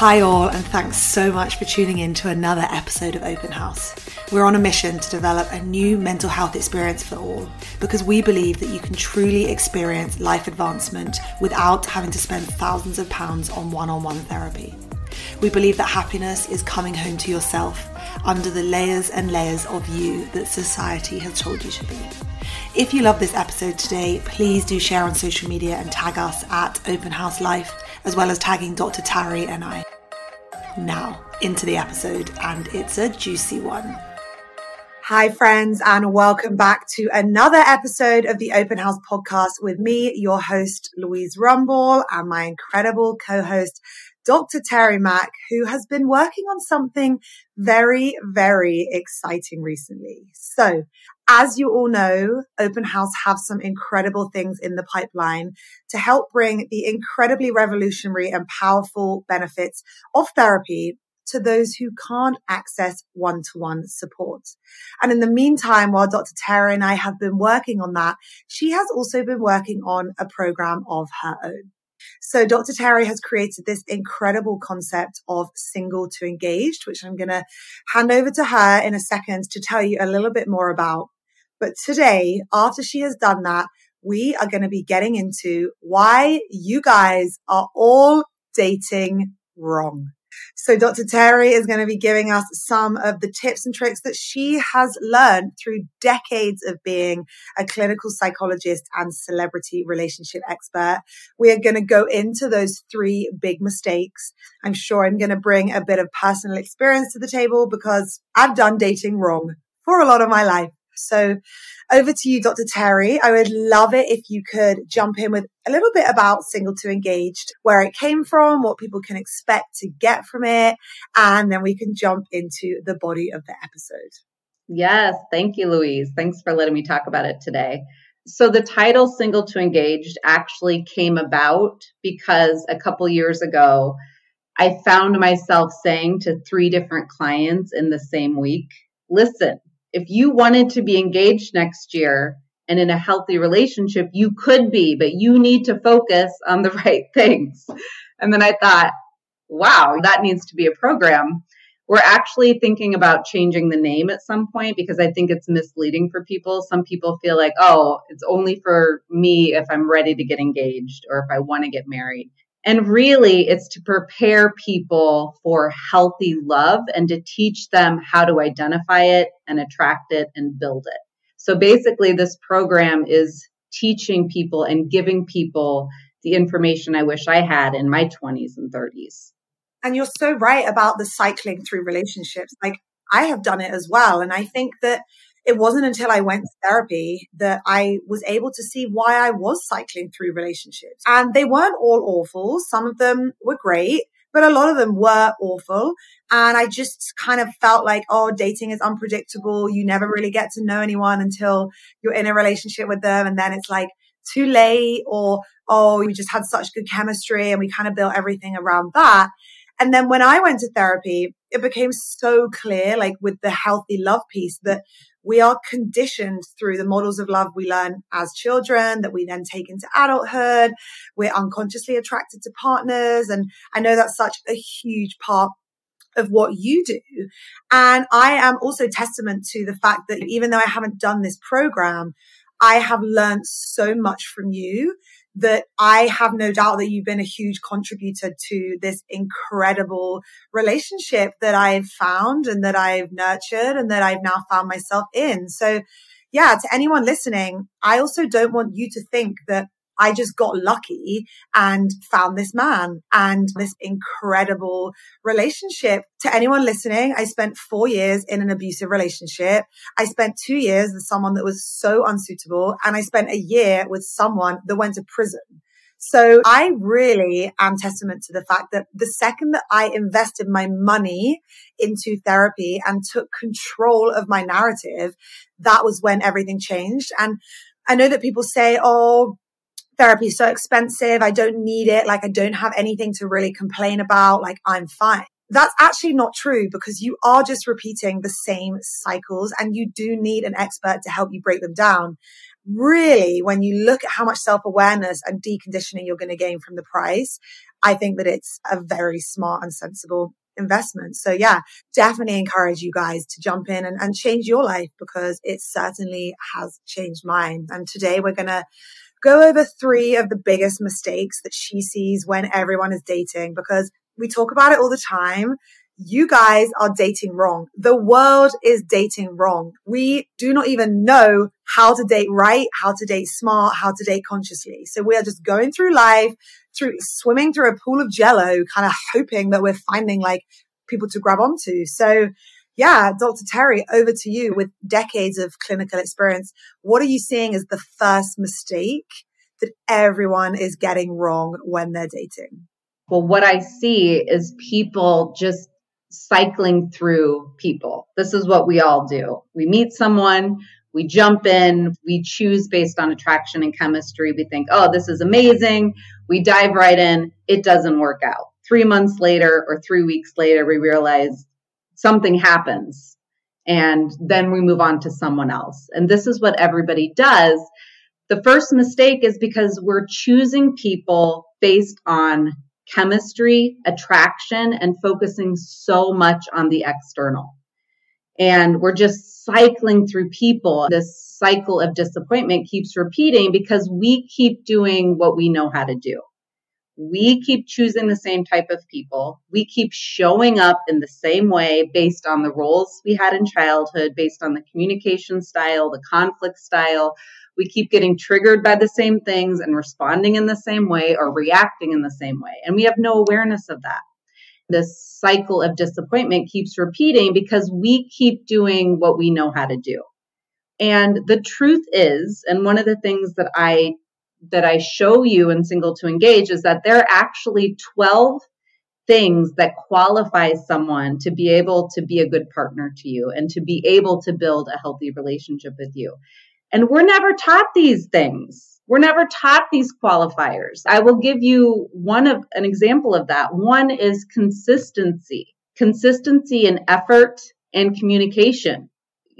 Hi, all, and thanks so much for tuning in to another episode of Open House. We're on a mission to develop a new mental health experience for all because we believe that you can truly experience life advancement without having to spend thousands of pounds on one on one therapy. We believe that happiness is coming home to yourself under the layers and layers of you that society has told you to be. If you love this episode today, please do share on social media and tag us at Open House Life, as well as tagging Dr. Tari and I. Now, into the episode, and it's a juicy one. Hi, friends, and welcome back to another episode of the Open House podcast with me, your host, Louise Rumball, and my incredible co host, Dr. Tari Mack, who has been working on something very, very exciting recently. So, as you all know, Open House have some incredible things in the pipeline to help bring the incredibly revolutionary and powerful benefits of therapy to those who can't access one to one support. And in the meantime, while Dr. Tari and I have been working on that, she has also been working on a program of her own. So Dr. Tari has created this incredible concept of single to engaged, which I'm going to hand over to her in a second to tell you a little bit more about. But today, after she has done that, we are going to be getting into why you guys are all dating wrong. So Dr. Tari is going to be giving us some of the tips and tricks that she has learned through decades of being a clinical psychologist and celebrity relationship expert. We are going to go into those three big mistakes. I'm sure I'm going to bring a bit of personal experience to the table because I've done dating wrong for a lot of my life. So over to you, Dr. Tari. I would love it if you could jump in with a little bit about Single to Engaged, where it came from, what people can expect to get from it, and then we can jump into the body of the episode. Yes, thank you, Louise. Thanks for letting me talk about it today. So the title Single to Engaged actually came about because a couple years ago, I found myself saying to three different clients in the same week, listen, if you wanted to be engaged next year and in a healthy relationship, you could be, but you need to focus on the right things. And then I thought, wow, that needs to be a program. We're actually thinking about changing the name at some point because I think it's misleading for people. Some people feel like, oh, it's only for me if I'm ready to get engaged or if I want to get married. And really, it's to prepare people for healthy love and to teach them how to identify it and attract it and build it. So basically, this program is teaching people and giving people the information I wish I had in my 20s and 30s. And you're so right about the cycling through relationships. Like, I have done it as well. And I think that it wasn't until I went to therapy that I was able to see why I was cycling through relationships. And they weren't all awful. Some of them were great, but a lot of them were awful. And I just kind of felt like, oh, dating is unpredictable. You never really get to know anyone until you're in a relationship with them. And then it's like too late or, oh, we just had such good chemistry and we kind of built everything around that. And then when I went to therapy, it became so clear, like with the healthy love piece that we are conditioned through the models of love we learn as children that we then take into adulthood. We're unconsciously attracted to partners. And I know that's such a huge part of what you do. And I am also testament to the fact that even though I haven't done this program, I have learned so much from you that I have no doubt that you've been a huge contributor to this incredible relationship that I've found and that I've nurtured and that I've now found myself in. So yeah, to anyone listening, I also don't want you to think that I just got lucky and found this man and this incredible relationship. To anyone listening, I spent four years in an abusive relationship. I spent two years with someone that was so unsuitable and I spent a year with someone that went to prison. So I really am testament to the fact that the second that I invested my money into therapy and took control of my narrative, that was when everything changed. And I know that people say, Oh, therapy is so expensive. I don't need it. Like I don't have anything to really complain about. Like I'm fine. That's actually not true because you are just repeating the same cycles and you do need an expert to help you break them down really, when you look at how much self awareness and deconditioning you're going to gain from the price, I think that it's a very smart and sensible investment. So yeah, definitely encourage you guys to jump in and, and change your life because it certainly has changed mine. And today we're going to go over three of the biggest mistakes that she sees when everyone is dating because we talk about it all the time you guys are dating wrong. The world is dating wrong. We do not even know how to date right, how to date smart, how to date consciously. So we are just going through life, through swimming through a pool of jello, kind of hoping that we're finding like people to grab onto. So yeah, Dr. Tari, over to you with decades of clinical experience. What are you seeing as the first mistake that everyone is getting wrong when they're dating? Well, what I see is people just cycling through people. This is what we all do. We meet someone, we jump in, we choose based on attraction and chemistry. We think, oh, this is amazing. We dive right in. It doesn't work out. Three months later or three weeks later, we realize something happens. And then we move on to someone else. And this is what everybody does. The first mistake is because we're choosing people based on chemistry, attraction, and focusing so much on the external. And we're just cycling through people. This cycle of disappointment keeps repeating because we keep doing what we know how to do. We keep choosing the same type of people. We keep showing up in the same way based on the roles we had in childhood, based on the communication style, the conflict style, we keep getting triggered by the same things and responding in the same way or reacting in the same way. And we have no awareness of that. This cycle of disappointment keeps repeating because we keep doing what we know how to do. And the truth is, and one of the things that I that I show you in Single to Engage is that there are actually 12 things that qualify someone to be able to be a good partner to you and to be able to build a healthy relationship with you. And we're never taught these things. We're never taught these qualifiers. I will give you one of an example of that. One is consistency, consistency in effort and communication.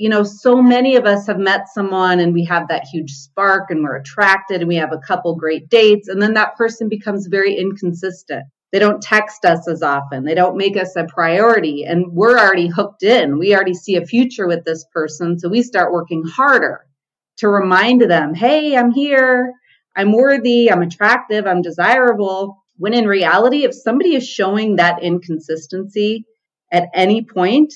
You know, so many of us have met someone and we have that huge spark and we're attracted and we have a couple great dates and then that person becomes very inconsistent. They don't text us as often. They don't make us a priority and we're already hooked in. We already see a future with this person. So we start working harder to remind them, hey, I'm here, I'm worthy, I'm attractive, I'm desirable. When in reality, if somebody is showing that inconsistency at any point,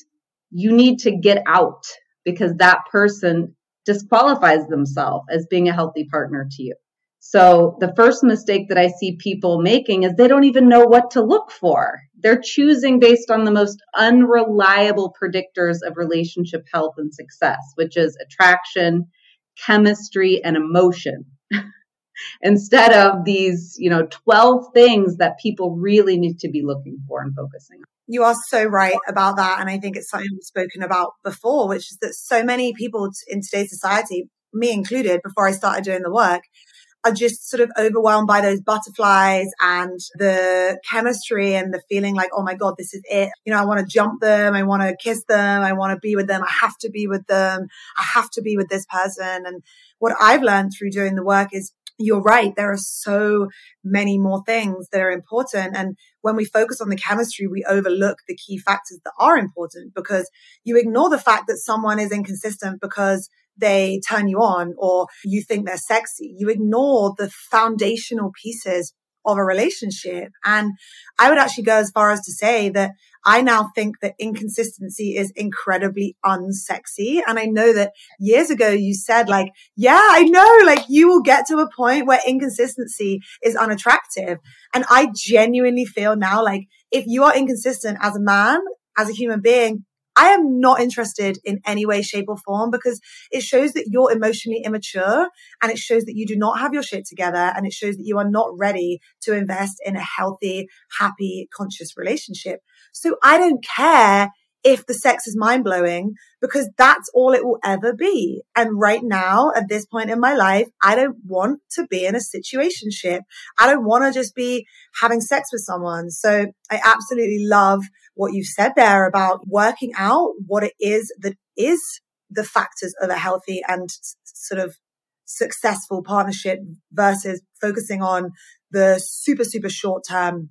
you need to get out because that person disqualifies themselves as being a healthy partner to you. So the first mistake that I see people making is they don't even know what to look for. They're choosing based on the most unreliable predictors of relationship health and success, which is attraction chemistry, and emotion. Instead of these, you know, 12 things that people really need to be looking for and focusing on. You are so right about that. And I think it's something we've spoken about before, which is that so many people in today's society, me included, before I started doing the work, are just sort of overwhelmed by those butterflies and the chemistry and the feeling like, oh my God, this is it. You know, I want to jump them. I want to kiss them. I want to be with them. I have to be with them. I have to be with this person. And what I've learned through doing the work is you're right. There are so many more things that are important. And when we focus on the chemistry, we overlook the key factors that are important because you ignore the fact that someone is inconsistent because they turn you on or you think they're sexy. You ignore the foundational pieces of a relationship. And I would actually go as far as to say that I now think that inconsistency is incredibly unsexy. And I know that years ago you said like, yeah, I know, like you will get to a point where inconsistency is unattractive. And I genuinely feel now like if you are inconsistent as a man, as a human being, I am not interested in any way, shape or form because it shows that you're emotionally immature and it shows that you do not have your shit together and it shows that you are not ready to invest in a healthy, happy, conscious relationship. So I don't care if the sex is mind blowing because that's all it will ever be. And right now, at this point in my life, I don't want to be in a situationship. I don't want to just be having sex with someone. So I absolutely love what you said there about working out what it is that is the factors of a healthy and sort of successful partnership versus focusing on the super, super short term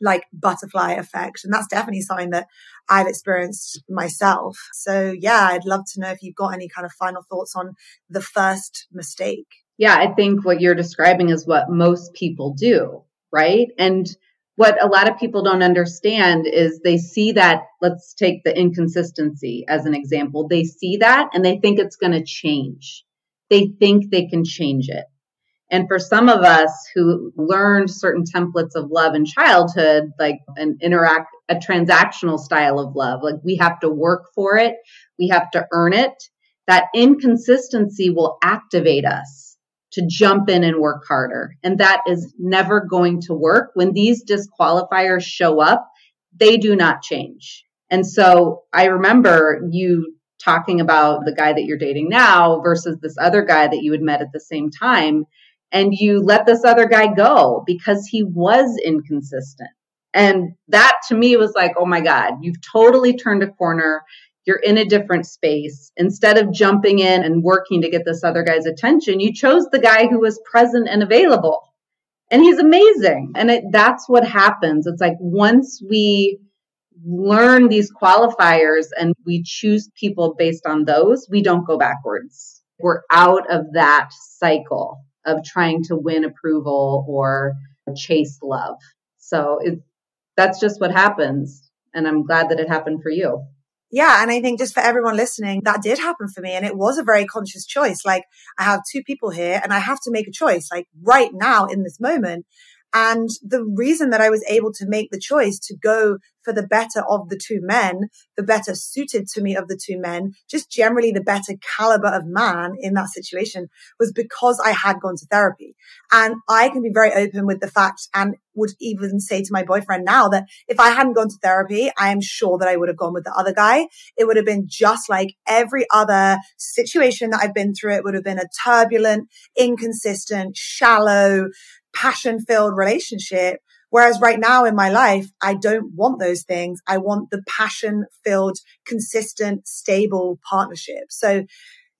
like butterfly effect. And that's definitely something that I've experienced myself. So yeah, I'd love to know if you've got any kind of final thoughts on the first mistake. Yeah, I think what you're describing is what most people do, right? And what a lot of people don't understand is they see that, let's take the inconsistency as an example. They see that and they think it's going to change. They think they can change it. And for some of us who learned certain templates of love in childhood, like an interact, a transactional style of love, like we have to work for it, we have to earn it, that inconsistency will activate us to jump in and work harder. And that is never going to work. When these disqualifiers show up, they do not change. And so I remember you talking about the guy that you're dating now versus this other guy that you had met at the same time and you let this other guy go because he was inconsistent. And that to me was like, oh my God, you've totally turned a corner. You're in a different space. Instead of jumping in and working to get this other guy's attention, you chose the guy who was present and available. And he's amazing. And it, that's what happens. It's like once we learn these qualifiers and we choose people based on those, we don't go backwards. We're out of that cycle of trying to win approval or chase love. So it, that's just what happens. And I'm glad that it happened for you. Yeah. And I think just for everyone listening, that did happen for me. And it was a very conscious choice. Like I have two people here and I have to make a choice, like right now in this moment. And the reason that I was able to make the choice to go for the better of the two men, the better suited to me of the two men, just generally the better caliber of man in that situation was because I had gone to therapy. And I can be very open with the fact and would even say to my boyfriend now that if I hadn't gone to therapy, I am sure that I would have gone with the other guy. It would have been just like every other situation that I've been through. It would have been a turbulent, inconsistent, shallow, passion filled relationship. Whereas right now in my life, I don't want those things. I want the passion filled, consistent, stable partnership. So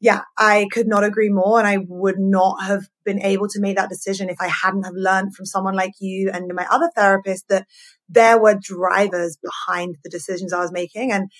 yeah, I could not agree more. And I would not have been able to make that decision if I hadn't have learned from someone like you and my other therapist that there were drivers behind the decisions I was making. And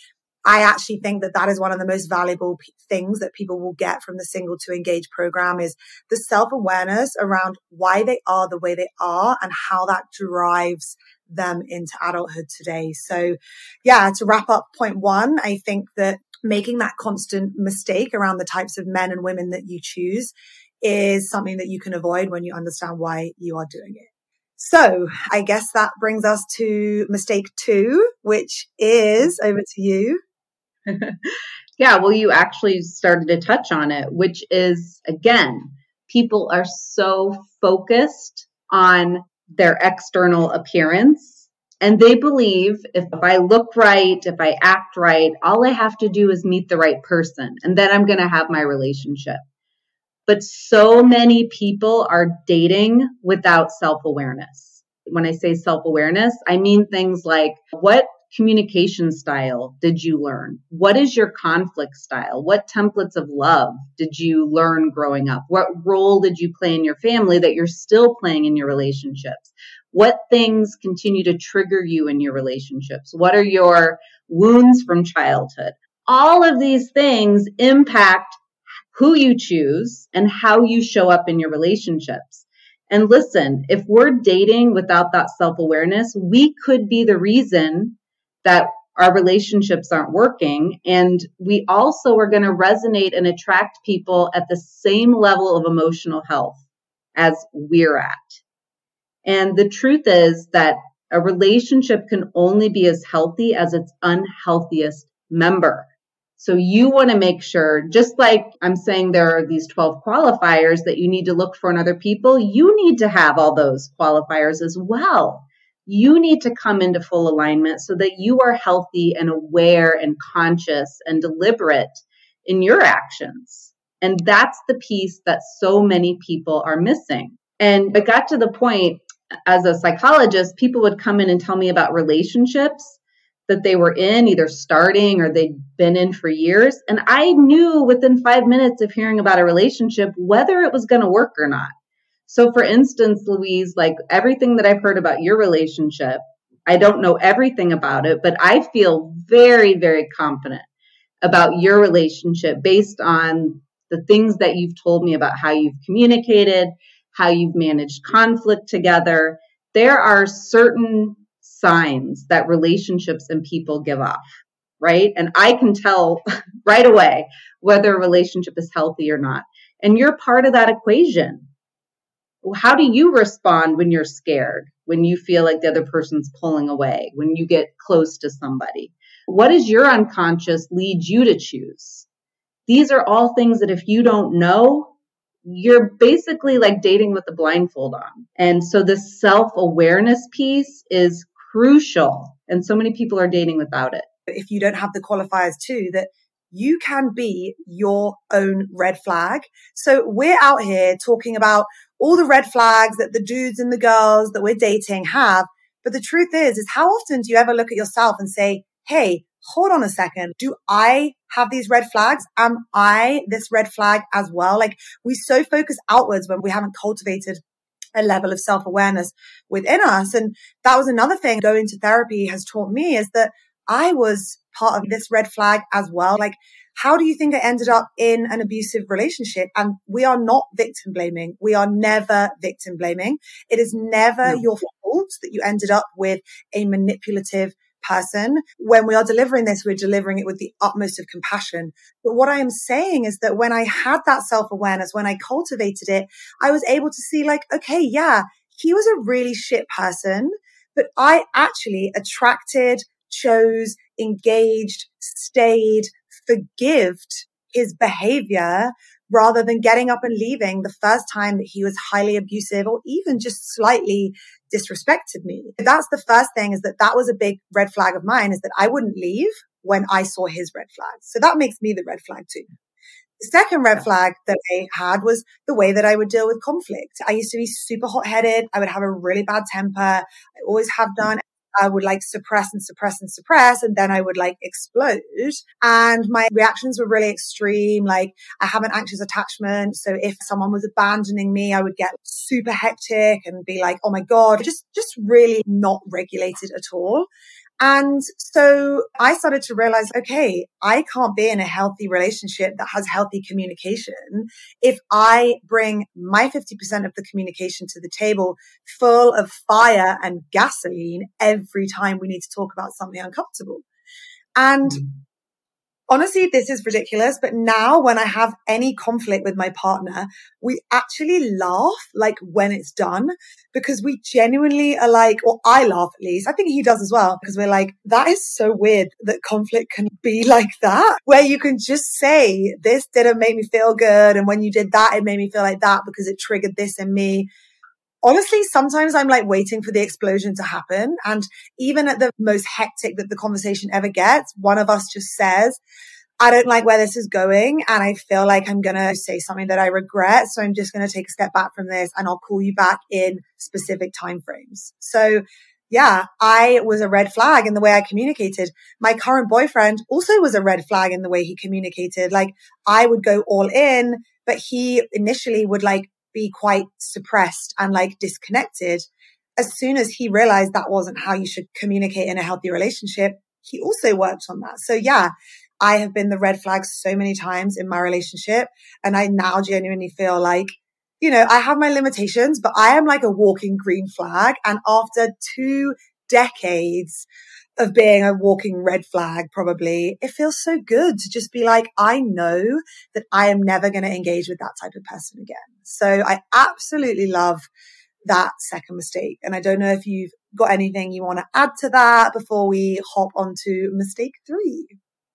I actually think that that is one of the most valuable p- things that people will get from the single to engage program is the self awareness around why they are the way they are and how that drives them into adulthood today. So yeah, to wrap up point one, I think that making that constant mistake around the types of men and women that you choose is something that you can avoid when you understand why you are doing it. So I guess that brings us to mistake two, which is over to you. yeah, well, you actually started to touch on it, which is again, people are so focused on their external appearance. And they believe if, if I look right, if I act right, all I have to do is meet the right person, and then I'm going to have my relationship. But so many people are dating without self awareness. When I say self awareness, I mean things like what communication style did you learn? What is your conflict style? What templates of love did you learn growing up? What role did you play in your family that you're still playing in your relationships? What things continue to trigger you in your relationships? What are your wounds from childhood? All of these things impact who you choose and how you show up in your relationships. And listen, if we're dating without that self awareness, we could be the reason that our relationships aren't working. And we also are going to resonate and attract people at the same level of emotional health as we're at. And the truth is that a relationship can only be as healthy as its unhealthiest member. So you want to make sure, just like I'm saying there are these 12 qualifiers that you need to look for in other people, you need to have all those qualifiers as well. You need to come into full alignment so that you are healthy and aware and conscious and deliberate in your actions. And that's the piece that so many people are missing. And it got to the point as a psychologist, people would come in and tell me about relationships that they were in, either starting or they'd been in for years. And I knew within five minutes of hearing about a relationship whether it was going to work or not. So, for instance, Louise, like everything that I've heard about your relationship, I don't know everything about it, but I feel very, very confident about your relationship based on the things that you've told me about how you've communicated, how you've managed conflict together. There are certain signs that relationships and people give off, right? And I can tell right away whether a relationship is healthy or not. And you're part of that equation. How do you respond when you're scared, when you feel like the other person's pulling away, when you get close to somebody? What does your unconscious lead you to choose? These are all things that if you don't know, you're basically like dating with the blindfold on. And so this self awareness piece is crucial. And so many people are dating without it. If you don't have the qualifiers too, that you can be your own red flag. So we're out here talking about all the red flags that the dudes and the girls that we're dating have. But the truth is, is how often do you ever look at yourself and say, Hey, hold on a second. Do I have these red flags? Am I this red flag as well? Like we so focus outwards when we haven't cultivated a level of self awareness within us. And that was another thing going to therapy has taught me is that I was part of this red flag as well. Like, how do you think I ended up in an abusive relationship? And we are not victim blaming. We are never victim blaming. It is never no. your fault that you ended up with a manipulative person. When we are delivering this, we're delivering it with the utmost of compassion. But what I am saying is that when I had that self awareness, when I cultivated it, I was able to see like, okay, yeah, he was a really shit person, but I actually attracted, chose, engaged, stayed, forgived his behavior rather than getting up and leaving the first time that he was highly abusive or even just slightly disrespected me. That's the first thing is that that was a big red flag of mine is that I wouldn't leave when I saw his red flag. So that makes me the red flag too. The second red flag that I had was the way that I would deal with conflict. I used to be super hot headed. I would have a really bad temper. I always have mm. done. I would like suppress and suppress and suppress, and then I would like explode. And my reactions were really extreme. Like I have an anxious attachment. So if someone was abandoning me, I would get super hectic and be like, Oh my God, just, just really not regulated at all. And so I started to realize, okay, I can't be in a healthy relationship that has healthy communication if I bring my 50% of the communication to the table full of fire and gasoline every time we need to talk about something uncomfortable. And mm honestly, this is ridiculous. But now when I have any conflict with my partner, we actually laugh like when it's done because we genuinely are like, or I laugh at least. I think he does as well because we're like, that is so weird that conflict can be like that, where you can just say, this didn't make me feel good. And when you did that, it made me feel like that because it triggered this in me honestly, sometimes I'm like waiting for the explosion to happen. And even at the most hectic that the conversation ever gets, one of us just says, I don't like where this is going. And I feel like I'm going to say something that I regret. So I'm just going to take a step back from this and I'll call you back in specific timeframes. So yeah, I was a red flag in the way I communicated. My current boyfriend also was a red flag in the way he communicated. Like I would go all in, but he initially would like be quite suppressed and like disconnected. As soon as he realized that wasn't how you should communicate in a healthy relationship, he also worked on that. So yeah, I have been the red flag so many times in my relationship. And I now genuinely feel like you know, I have my limitations, but I am like a walking green flag. And after two decades of being a walking red flag, probably, it feels so good to just be like, I know that I am never going to engage with that type of person again. So I absolutely love that second mistake. And I don't know if you've got anything you want to add to that before we hop onto mistake three.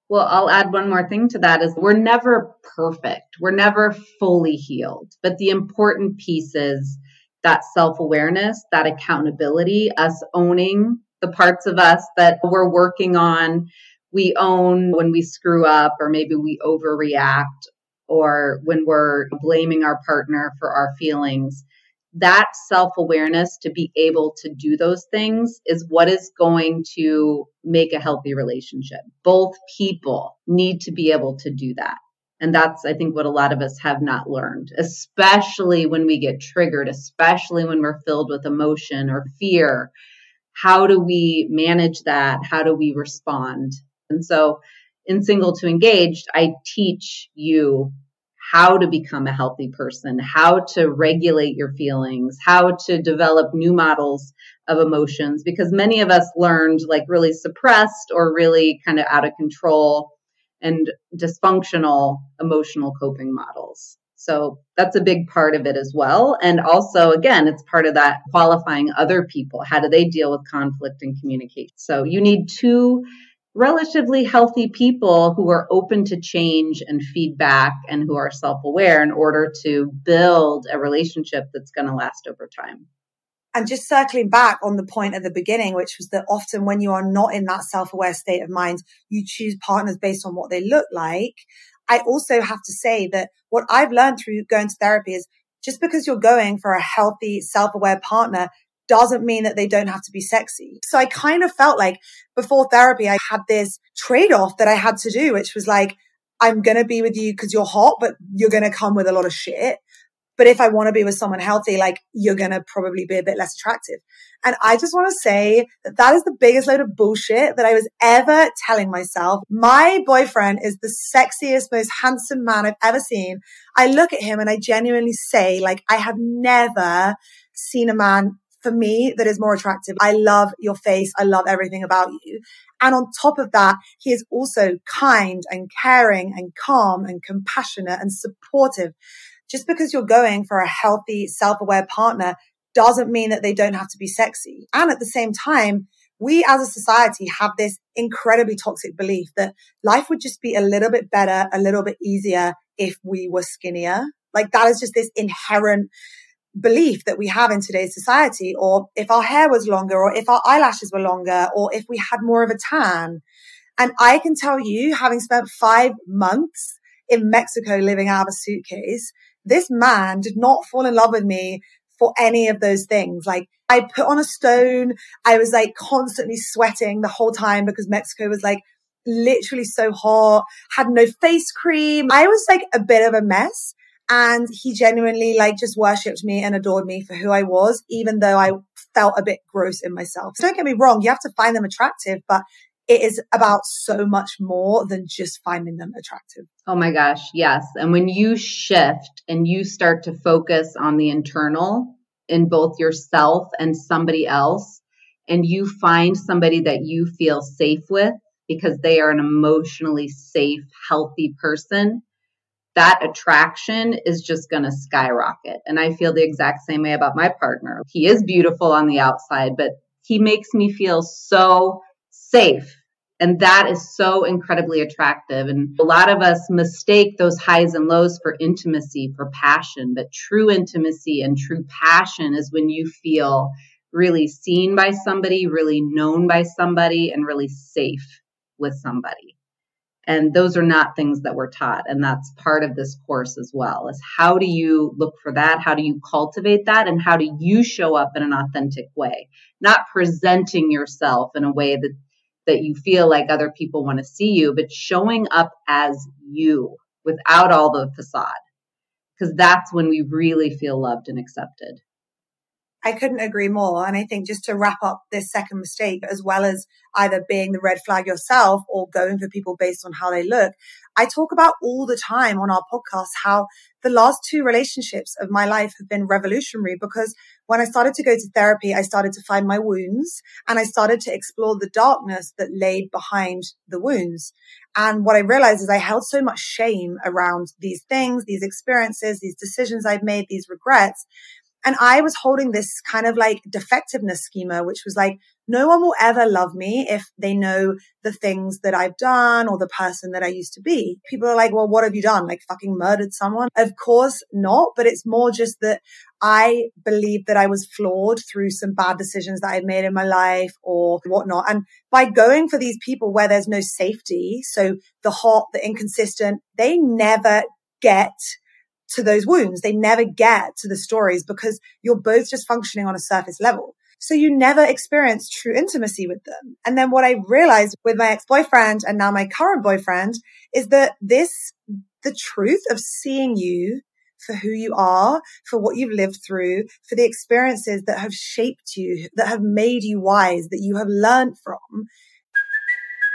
Well, I'll add one more thing to that is we're never perfect. We're never fully healed. But the important piece is that self-awareness, that accountability, us owning the parts of us that we're working on. We own when we screw up or maybe we overreact or when we're blaming our partner for our feelings that self awareness to be able to do those things is what is going to make a healthy relationship. Both people need to be able to do that. And that's, I think, what a lot of us have not learned, especially when we get triggered, especially when we're filled with emotion or fear. How do we manage that? How do we respond? And so in single to engaged, I teach you how to become a healthy person, how to regulate your feelings, how to develop new models of emotions, because many of us learned like really suppressed or really kind of out of control and dysfunctional emotional coping models. So that's a big part of it as well. And also, again, it's part of that qualifying other people. How do they deal with conflict and communication? So you need two relatively healthy people who are open to change and feedback and who are self aware in order to build a relationship that's going to last over time. And just circling back on the point at the beginning, which was that often when you are not in that self aware state of mind, you choose partners based on what they look like. I also have to say that what I've learned through going to therapy is just because you're going for a healthy, self aware partner doesn't mean that they don't have to be sexy. So I kind of felt like before therapy, I had this trade off that I had to do, which was like, I'm going to be with you because you're hot, but you're going to come with a lot of shit. But if I want to be with someone healthy, like you're going to probably be a bit less attractive. And I just want to say that that is the biggest load of bullshit that I was ever telling myself. My boyfriend is the sexiest, most handsome man I've ever seen. I look at him and I genuinely say, like, I have never seen a man for me that is more attractive. I love your face. I love everything about you. And on top of that, he is also kind and caring and calm and compassionate and supportive. Just because you're going for a healthy, self-aware partner doesn't mean that they don't have to be sexy. And at the same time, we as a society have this incredibly toxic belief that life would just be a little bit better, a little bit easier if we were skinnier. Like that is just this inherent belief that we have in today's society, or if our hair was longer, or if our eyelashes were longer, or if we had more of a tan. And I can tell you, having spent five months in Mexico living out of a suitcase, this man did not fall in love with me for any of those things. Like I put on a stone. I was like constantly sweating the whole time because Mexico was like literally so hot, had no face cream. I was like a bit of a mess. And he genuinely like just worshipped me and adored me for who I was, even though I felt a bit gross in myself. So don't get me wrong. You have to find them attractive, but it is about so much more than just finding them attractive. Oh my gosh. Yes. And when you shift and you start to focus on the internal in both yourself and somebody else, and you find somebody that you feel safe with because they are an emotionally safe, healthy person, that attraction is just going to skyrocket. And I feel the exact same way about my partner. He is beautiful on the outside, but he makes me feel so safe. And that is so incredibly attractive. And a lot of us mistake those highs and lows for intimacy, for passion. But true intimacy and true passion is when you feel really seen by somebody, really known by somebody, and really safe with somebody. And those are not things that we're taught. And that's part of this course as well is how do you look for that? How do you cultivate that? And how do you show up in an authentic way? Not presenting yourself in a way that, that you feel like other people want to see you, but showing up as you without all the facade. Because that's when we really feel loved and accepted. I couldn't agree more. And I think just to wrap up this second mistake, as well as either being the red flag yourself or going for people based on how they look, I talk about all the time on our podcast how the last two relationships of my life have been revolutionary because when I started to go to therapy, I started to find my wounds and I started to explore the darkness that laid behind the wounds. And what I realized is I held so much shame around these things, these experiences, these decisions I've made, these regrets and I was holding this kind of like defectiveness schema, which was like, no one will ever love me if they know the things that I've done or the person that I used to be. People are like, well, what have you done? Like fucking murdered someone? Of course not. But it's more just that I believe that I was flawed through some bad decisions that I've made in my life or whatnot. And by going for these people where there's no safety, so the hot, the inconsistent, they never get to those wounds. They never get to the stories because you're both just functioning on a surface level. So you never experience true intimacy with them. And then what I realized with my ex-boyfriend and now my current boyfriend is that this, the truth of seeing you for who you are, for what you've lived through, for the experiences that have shaped you, that have made you wise, that you have learned from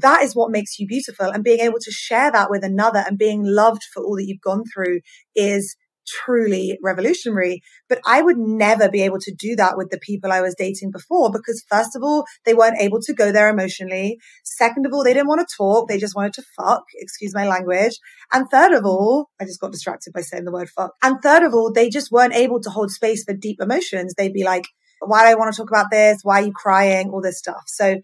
that is what makes you beautiful. And being able to share that with another and being loved for all that you've gone through is truly revolutionary. But I would never be able to do that with the people I was dating before because first of all, they weren't able to go there emotionally. Second of all, they didn't want to talk. They just wanted to fuck, excuse my language. And third of all, I just got distracted by saying the word fuck. And third of all, they just weren't able to hold space for deep emotions. They'd be like, why do I want to talk about this? Why are you crying? All this stuff. So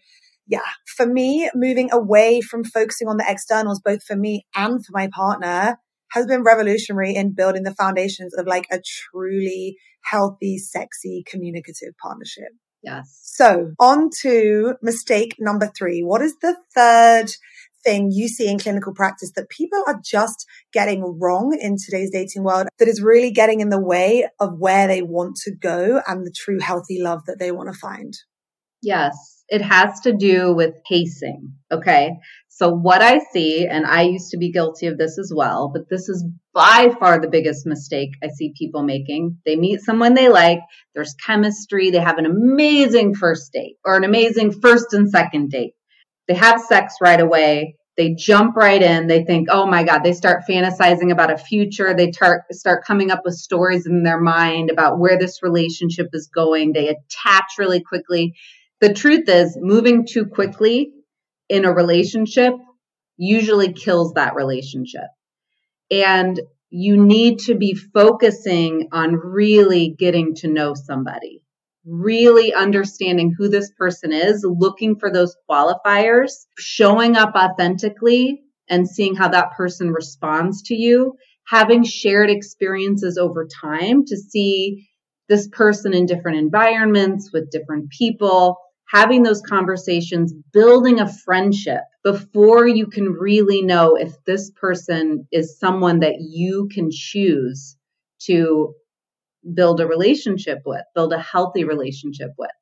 yeah, for me, moving away from focusing on the externals, both for me and for my partner, has been revolutionary in building the foundations of like a truly healthy, sexy, communicative partnership. Yes. So on to mistake number three. What is the third thing you see in clinical practice that people are just getting wrong in today's dating world that is really getting in the way of where they want to go and the true healthy love that they want to find? Yes it has to do with pacing. Okay. So what I see, and I used to be guilty of this as well, but this is by far the biggest mistake I see people making. They meet someone they like, there's chemistry, they have an amazing first date or an amazing first and second date. They have sex right away. They jump right in. They think, oh my God, they start fantasizing about a future. They start, start coming up with stories in their mind about where this relationship is going. They attach really quickly the truth is, moving too quickly in a relationship usually kills that relationship. And you need to be focusing on really getting to know somebody, really understanding who this person is, looking for those qualifiers, showing up authentically and seeing how that person responds to you, having shared experiences over time to see this person in different environments with different people having those conversations, building a friendship before you can really know if this person is someone that you can choose to build a relationship with, build a healthy relationship with.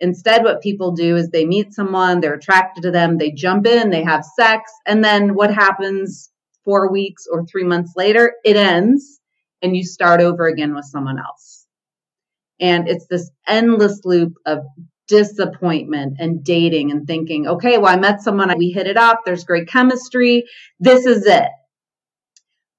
Instead, what people do is they meet someone, they're attracted to them, they jump in, they have sex, and then what happens four weeks or three months later? It ends and you start over again with someone else. And it's this endless loop of disappointment and dating and thinking, okay, well, I met someone, we hit it up, there's great chemistry, this is it.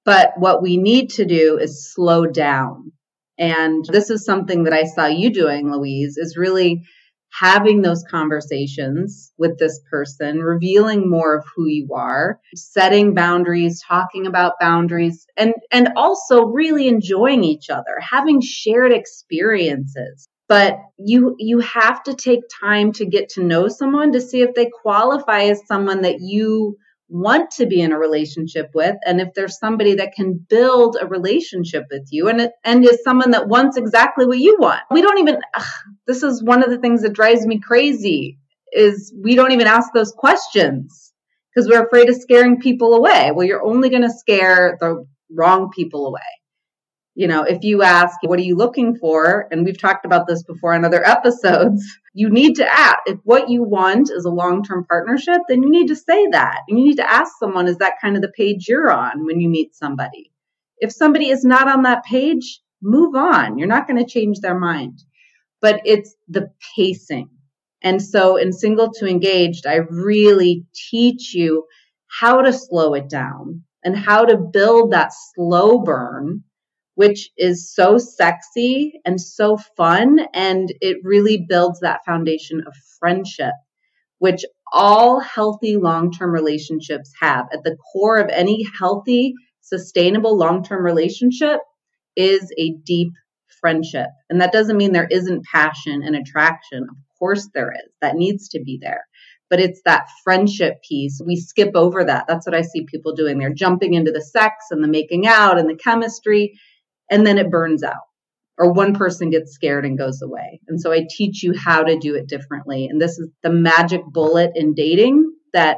But what we need to do is slow down. And this is something that I saw you doing, Louise, is really having those conversations with this person, revealing more of who you are, setting boundaries, talking about boundaries, and, and also really enjoying each other, having shared experiences but you you have to take time to get to know someone to see if they qualify as someone that you want to be in a relationship with and if there's somebody that can build a relationship with you and and is someone that wants exactly what you want. We don't even ugh, this is one of the things that drives me crazy is we don't even ask those questions because we're afraid of scaring people away. Well you're only going to scare the wrong people away you know, if you ask, what are you looking for? And we've talked about this before in other episodes, you need to ask if what you want is a long term partnership, then you need to say that. And you need to ask someone, is that kind of the page you're on when you meet somebody? If somebody is not on that page, move on. You're not going to change their mind. But it's the pacing. And so in single to engaged, I really teach you how to slow it down and how to build that slow burn which is so sexy and so fun. And it really builds that foundation of friendship, which all healthy long term relationships have. At the core of any healthy, sustainable long term relationship is a deep friendship. And that doesn't mean there isn't passion and attraction. Of course, there is. That needs to be there. But it's that friendship piece. We skip over that. That's what I see people doing. They're jumping into the sex and the making out and the chemistry and then it burns out or one person gets scared and goes away. And so I teach you how to do it differently. And this is the magic bullet in dating that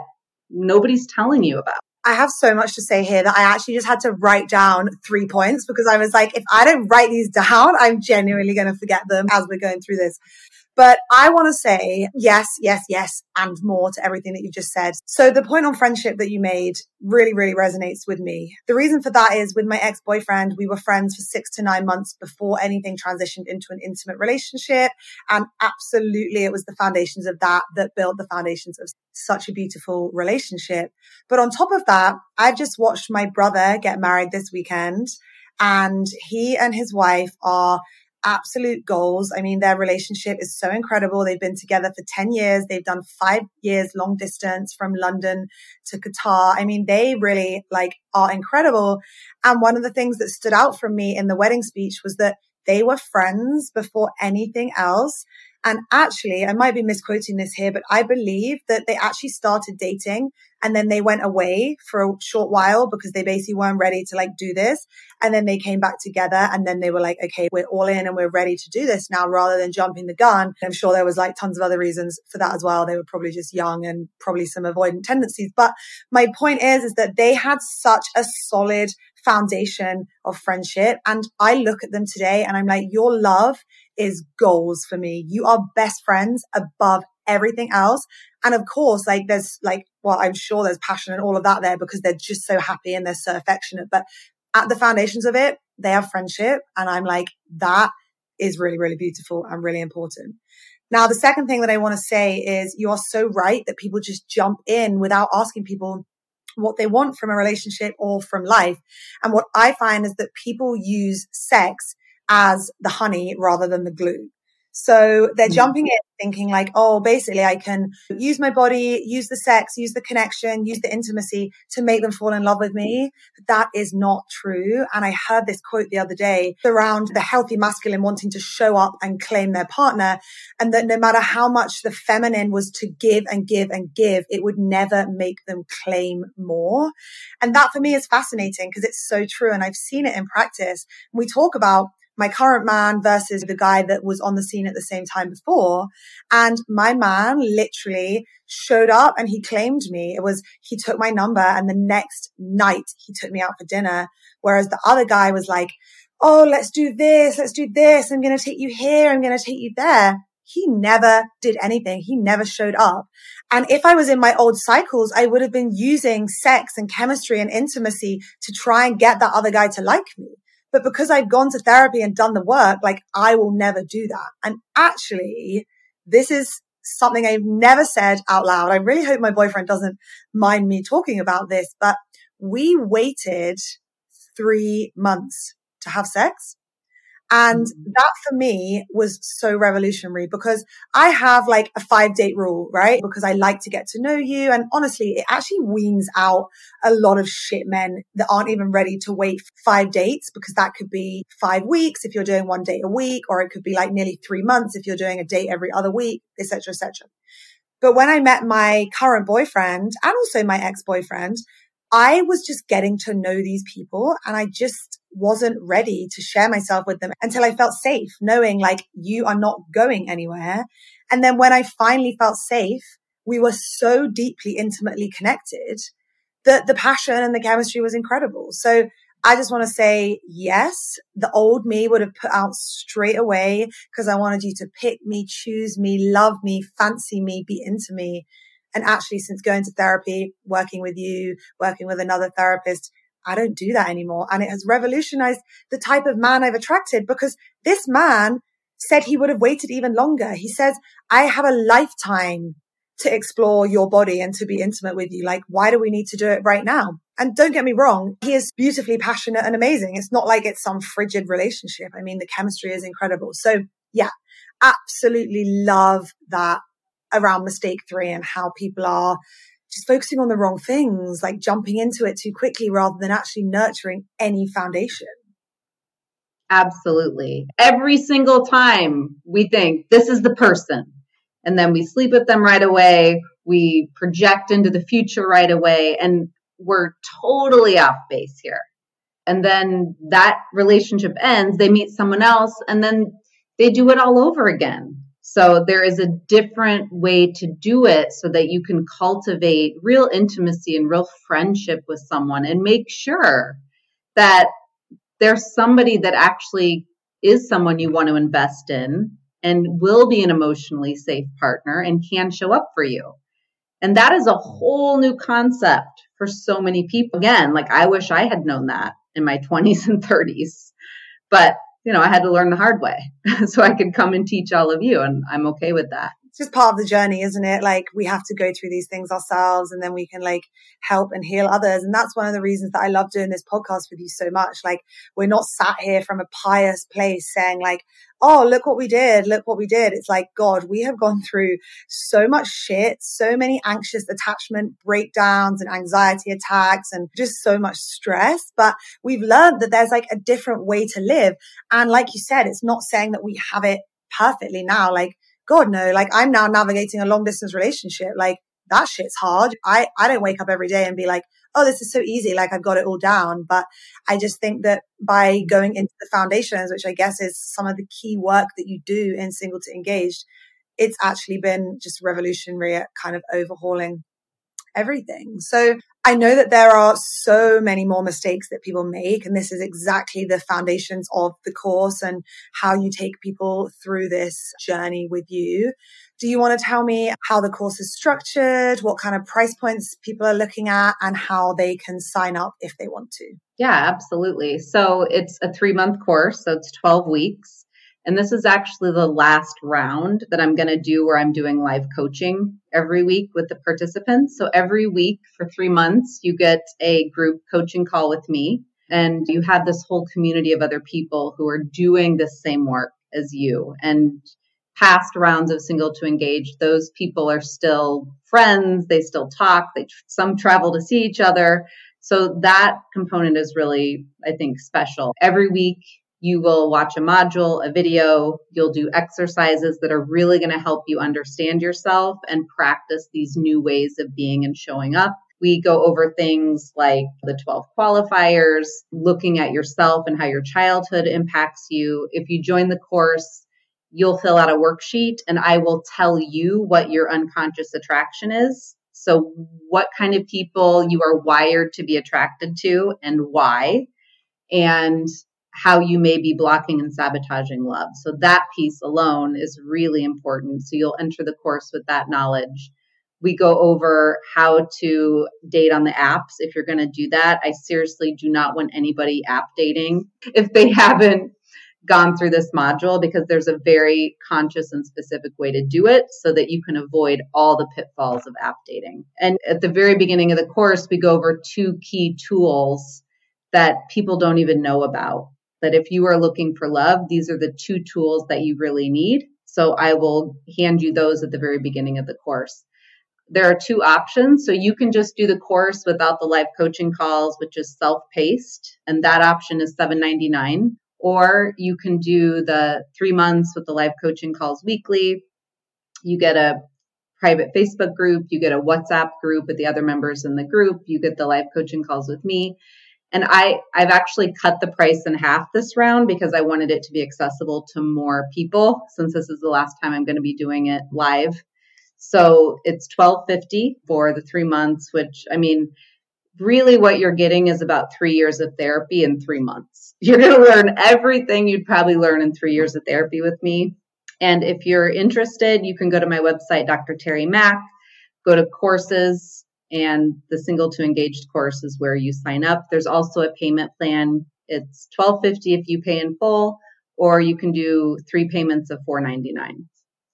nobody's telling you about. I have so much to say here that I actually just had to write down three points because I was like, if I don't write these down, I'm genuinely going to forget them as we're going through this. But I want to say yes, yes, yes, and more to everything that you just said. So the point on friendship that you made really, really resonates with me. The reason for that is with my ex-boyfriend, we were friends for six to nine months before anything transitioned into an intimate relationship. And absolutely it was the foundations of that that built the foundations of such a beautiful relationship. But on top of that, I just watched my brother get married this weekend and he and his wife are absolute goals. I mean, their relationship is so incredible. They've been together for 10 years. They've done five years long distance from London to Qatar. I mean, they really like are incredible. And one of the things that stood out from me in the wedding speech was that they were friends before anything else. And actually, I might be misquoting this here, but I believe that they actually started dating and then they went away for a short while because they basically weren't ready to like do this. And then they came back together and then they were like, okay, we're all in and we're ready to do this now rather than jumping the gun. I'm sure there was like tons of other reasons for that as well. They were probably just young and probably some avoidant tendencies. But my point is, is that they had such a solid foundation of friendship. And I look at them today and I'm like, your love is goals for me. You are best friends above everything else. And of course, like there's like, well, I'm sure there's passion and all of that there because they're just so happy and they're so affectionate. But at the foundations of it, they have friendship. And I'm like, that is really, really beautiful and really important. Now, the second thing that I want to say is you are so right that people just jump in without asking people what they want from a relationship or from life. And what I find is that people use sex as the honey rather than the glue. So they're mm. jumping in thinking like, oh, basically I can use my body, use the sex, use the connection, use the intimacy to make them fall in love with me. That is not true. And I heard this quote the other day around the healthy masculine wanting to show up and claim their partner. And that no matter how much the feminine was to give and give and give, it would never make them claim more. And that for me is fascinating because it's so true. And I've seen it in practice. We talk about my current man versus the guy that was on the scene at the same time before. And my man literally showed up and he claimed me. It was, he took my number and the next night he took me out for dinner. Whereas the other guy was like, Oh, let's do this. Let's do this. I'm going to take you here. I'm going to take you there. He never did anything. He never showed up. And if I was in my old cycles, I would have been using sex and chemistry and intimacy to try and get that other guy to like me. But because I've gone to therapy and done the work, like I will never do that. And actually, this is something I've never said out loud. I really hope my boyfriend doesn't mind me talking about this, but we waited three months to have sex. And mm-hmm. that for me was so revolutionary because I have like a five date rule, right? Because I like to get to know you. And honestly, it actually weans out a lot of shit men that aren't even ready to wait five dates because that could be five weeks if you're doing one date a week, or it could be like nearly three months if you're doing a date every other week, etc., etc. But when I met my current boyfriend and also my ex boyfriend, I was just getting to know these people and I just wasn't ready to share myself with them until I felt safe, knowing like you are not going anywhere. And then when I finally felt safe, we were so deeply intimately connected that the passion and the chemistry was incredible. So I just want to say yes. The old me would have put out straight away because I wanted you to pick me, choose me, love me, fancy me, be into me. And actually, since going to therapy, working with you, working with another therapist, I don't do that anymore. And it has revolutionized the type of man I've attracted because this man said he would have waited even longer. He says, I have a lifetime to explore your body and to be intimate with you. Like, why do we need to do it right now? And don't get me wrong, he is beautifully passionate and amazing. It's not like it's some frigid relationship. I mean, the chemistry is incredible. So yeah, absolutely love that around mistake three and how people are just focusing on the wrong things, like jumping into it too quickly rather than actually nurturing any foundation. Absolutely. Every single time we think this is the person, and then we sleep with them right away, we project into the future right away, and we're totally off base here. And then that relationship ends, they meet someone else, and then they do it all over again. So there is a different way to do it so that you can cultivate real intimacy and real friendship with someone and make sure that there's somebody that actually is someone you want to invest in and will be an emotionally safe partner and can show up for you. And that is a whole new concept for so many people. Again, like I wish I had known that in my 20s and 30s. But you know, I had to learn the hard way so I could come and teach all of you. And I'm okay with that. Just part of the journey, isn't it? Like we have to go through these things ourselves and then we can like help and heal others. And that's one of the reasons that I love doing this podcast with you so much. Like we're not sat here from a pious place saying like, oh, look what we did, look what we did. It's like, God, we have gone through so much shit, so many anxious attachment breakdowns and anxiety attacks and just so much stress. But we've learned that there's like a different way to live. And like you said, it's not saying that we have it perfectly now. Like, God, no, like I'm now navigating a long distance relationship. Like that shit's hard. I, I don't wake up every day and be like, oh, this is so easy. Like I've got it all down. But I just think that by going into the foundations, which I guess is some of the key work that you do in single to engaged, it's actually been just revolutionary at kind of overhauling everything. So I know that there are so many more mistakes that people make. And this is exactly the foundations of the course and how you take people through this journey with you. Do you want to tell me how the course is structured, what kind of price points people are looking at, and how they can sign up if they want to? Yeah, absolutely. So it's a three month course, so it's 12 weeks. And this is actually the last round that I'm going to do where I'm doing live coaching every week with the participants. So every week for three months, you get a group coaching call with me, and you have this whole community of other people who are doing the same work as you. And past rounds of single to engage, those people are still friends. They still talk. They some travel to see each other. So that component is really, I think, special. Every week you will watch a module, a video, you'll do exercises that are really going to help you understand yourself and practice these new ways of being and showing up. We go over things like the 12 qualifiers, looking at yourself and how your childhood impacts you. If you join the course, you'll fill out a worksheet and I will tell you what your unconscious attraction is. So, what kind of people you are wired to be attracted to and why, and how you may be blocking and sabotaging love. So, that piece alone is really important. So, you'll enter the course with that knowledge. We go over how to date on the apps. If you're going to do that, I seriously do not want anybody app dating if they haven't gone through this module because there's a very conscious and specific way to do it so that you can avoid all the pitfalls of app dating. And at the very beginning of the course, we go over two key tools that people don't even know about. That if you are looking for love, these are the two tools that you really need. So I will hand you those at the very beginning of the course. There are two options. So you can just do the course without the live coaching calls, which is self-paced, and that option is $7.99 or you can do the three months with the live coaching calls weekly. You get a private Facebook group, you get a WhatsApp group with the other members in the group, you get the live coaching calls with me. And I, I've actually cut the price in half this round because I wanted it to be accessible to more people since this is the last time I'm going to be doing it live. So it's 1250 for the three months, which I mean, really what you're getting is about three years of therapy in three months. You're going to learn everything you'd probably learn in three years of therapy with me. And if you're interested, you can go to my website, Dr. Tari Mack, go to courses, and the single to engaged course is where you sign up. There's also a payment plan. It's 1250 if you pay in full, or you can do three payments of 499,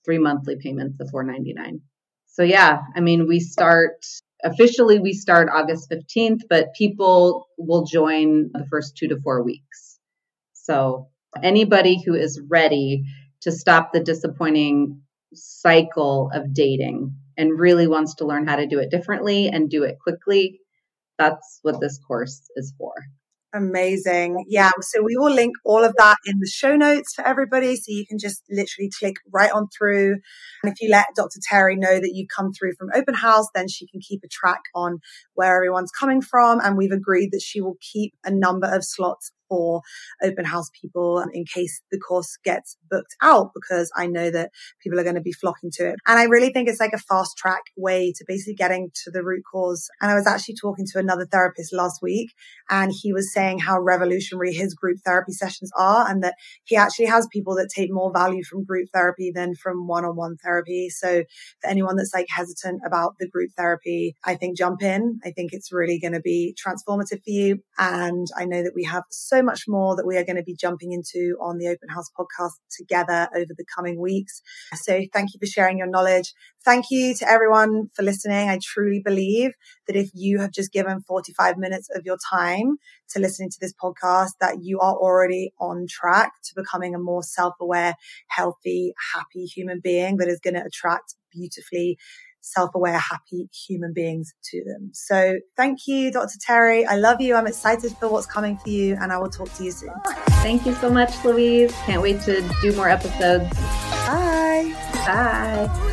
three monthly payments of 499. So yeah, I mean, we start officially we start August 15th, but people will join the first two to four weeks. So anybody who is ready to stop the disappointing cycle of dating and really wants to learn how to do it differently and do it quickly, that's what this course is for. Amazing. Yeah. So we will link all of that in the show notes for everybody. So you can just literally click right on through. And if you let Dr. Tari know that you come through from open house, then she can keep a track on where everyone's coming from. And we've agreed that she will keep a number of slots for open house people in case the course gets booked out because I know that people are going to be flocking to it. And I really think it's like a fast track way to basically getting to the root cause. And I was actually talking to another therapist last week and he was saying how revolutionary his group therapy sessions are and that he actually has people that take more value from group therapy than from one-on-one therapy. So for anyone that's like hesitant about the group therapy, I think jump in. I think it's really going to be transformative for you. And I know that we have so so much more that we are going to be jumping into on the Open House podcast together over the coming weeks. So thank you for sharing your knowledge. Thank you to everyone for listening. I truly believe that if you have just given 45 minutes of your time to listening to this podcast, that you are already on track to becoming a more self-aware, healthy, happy human being that is going to attract beautifully self-aware, happy human beings to them. So thank you, Dr. Tari. I love you. I'm excited for what's coming for you and I will talk to you soon. Thank you so much, Louise. Can't wait to do more episodes. Bye. Bye.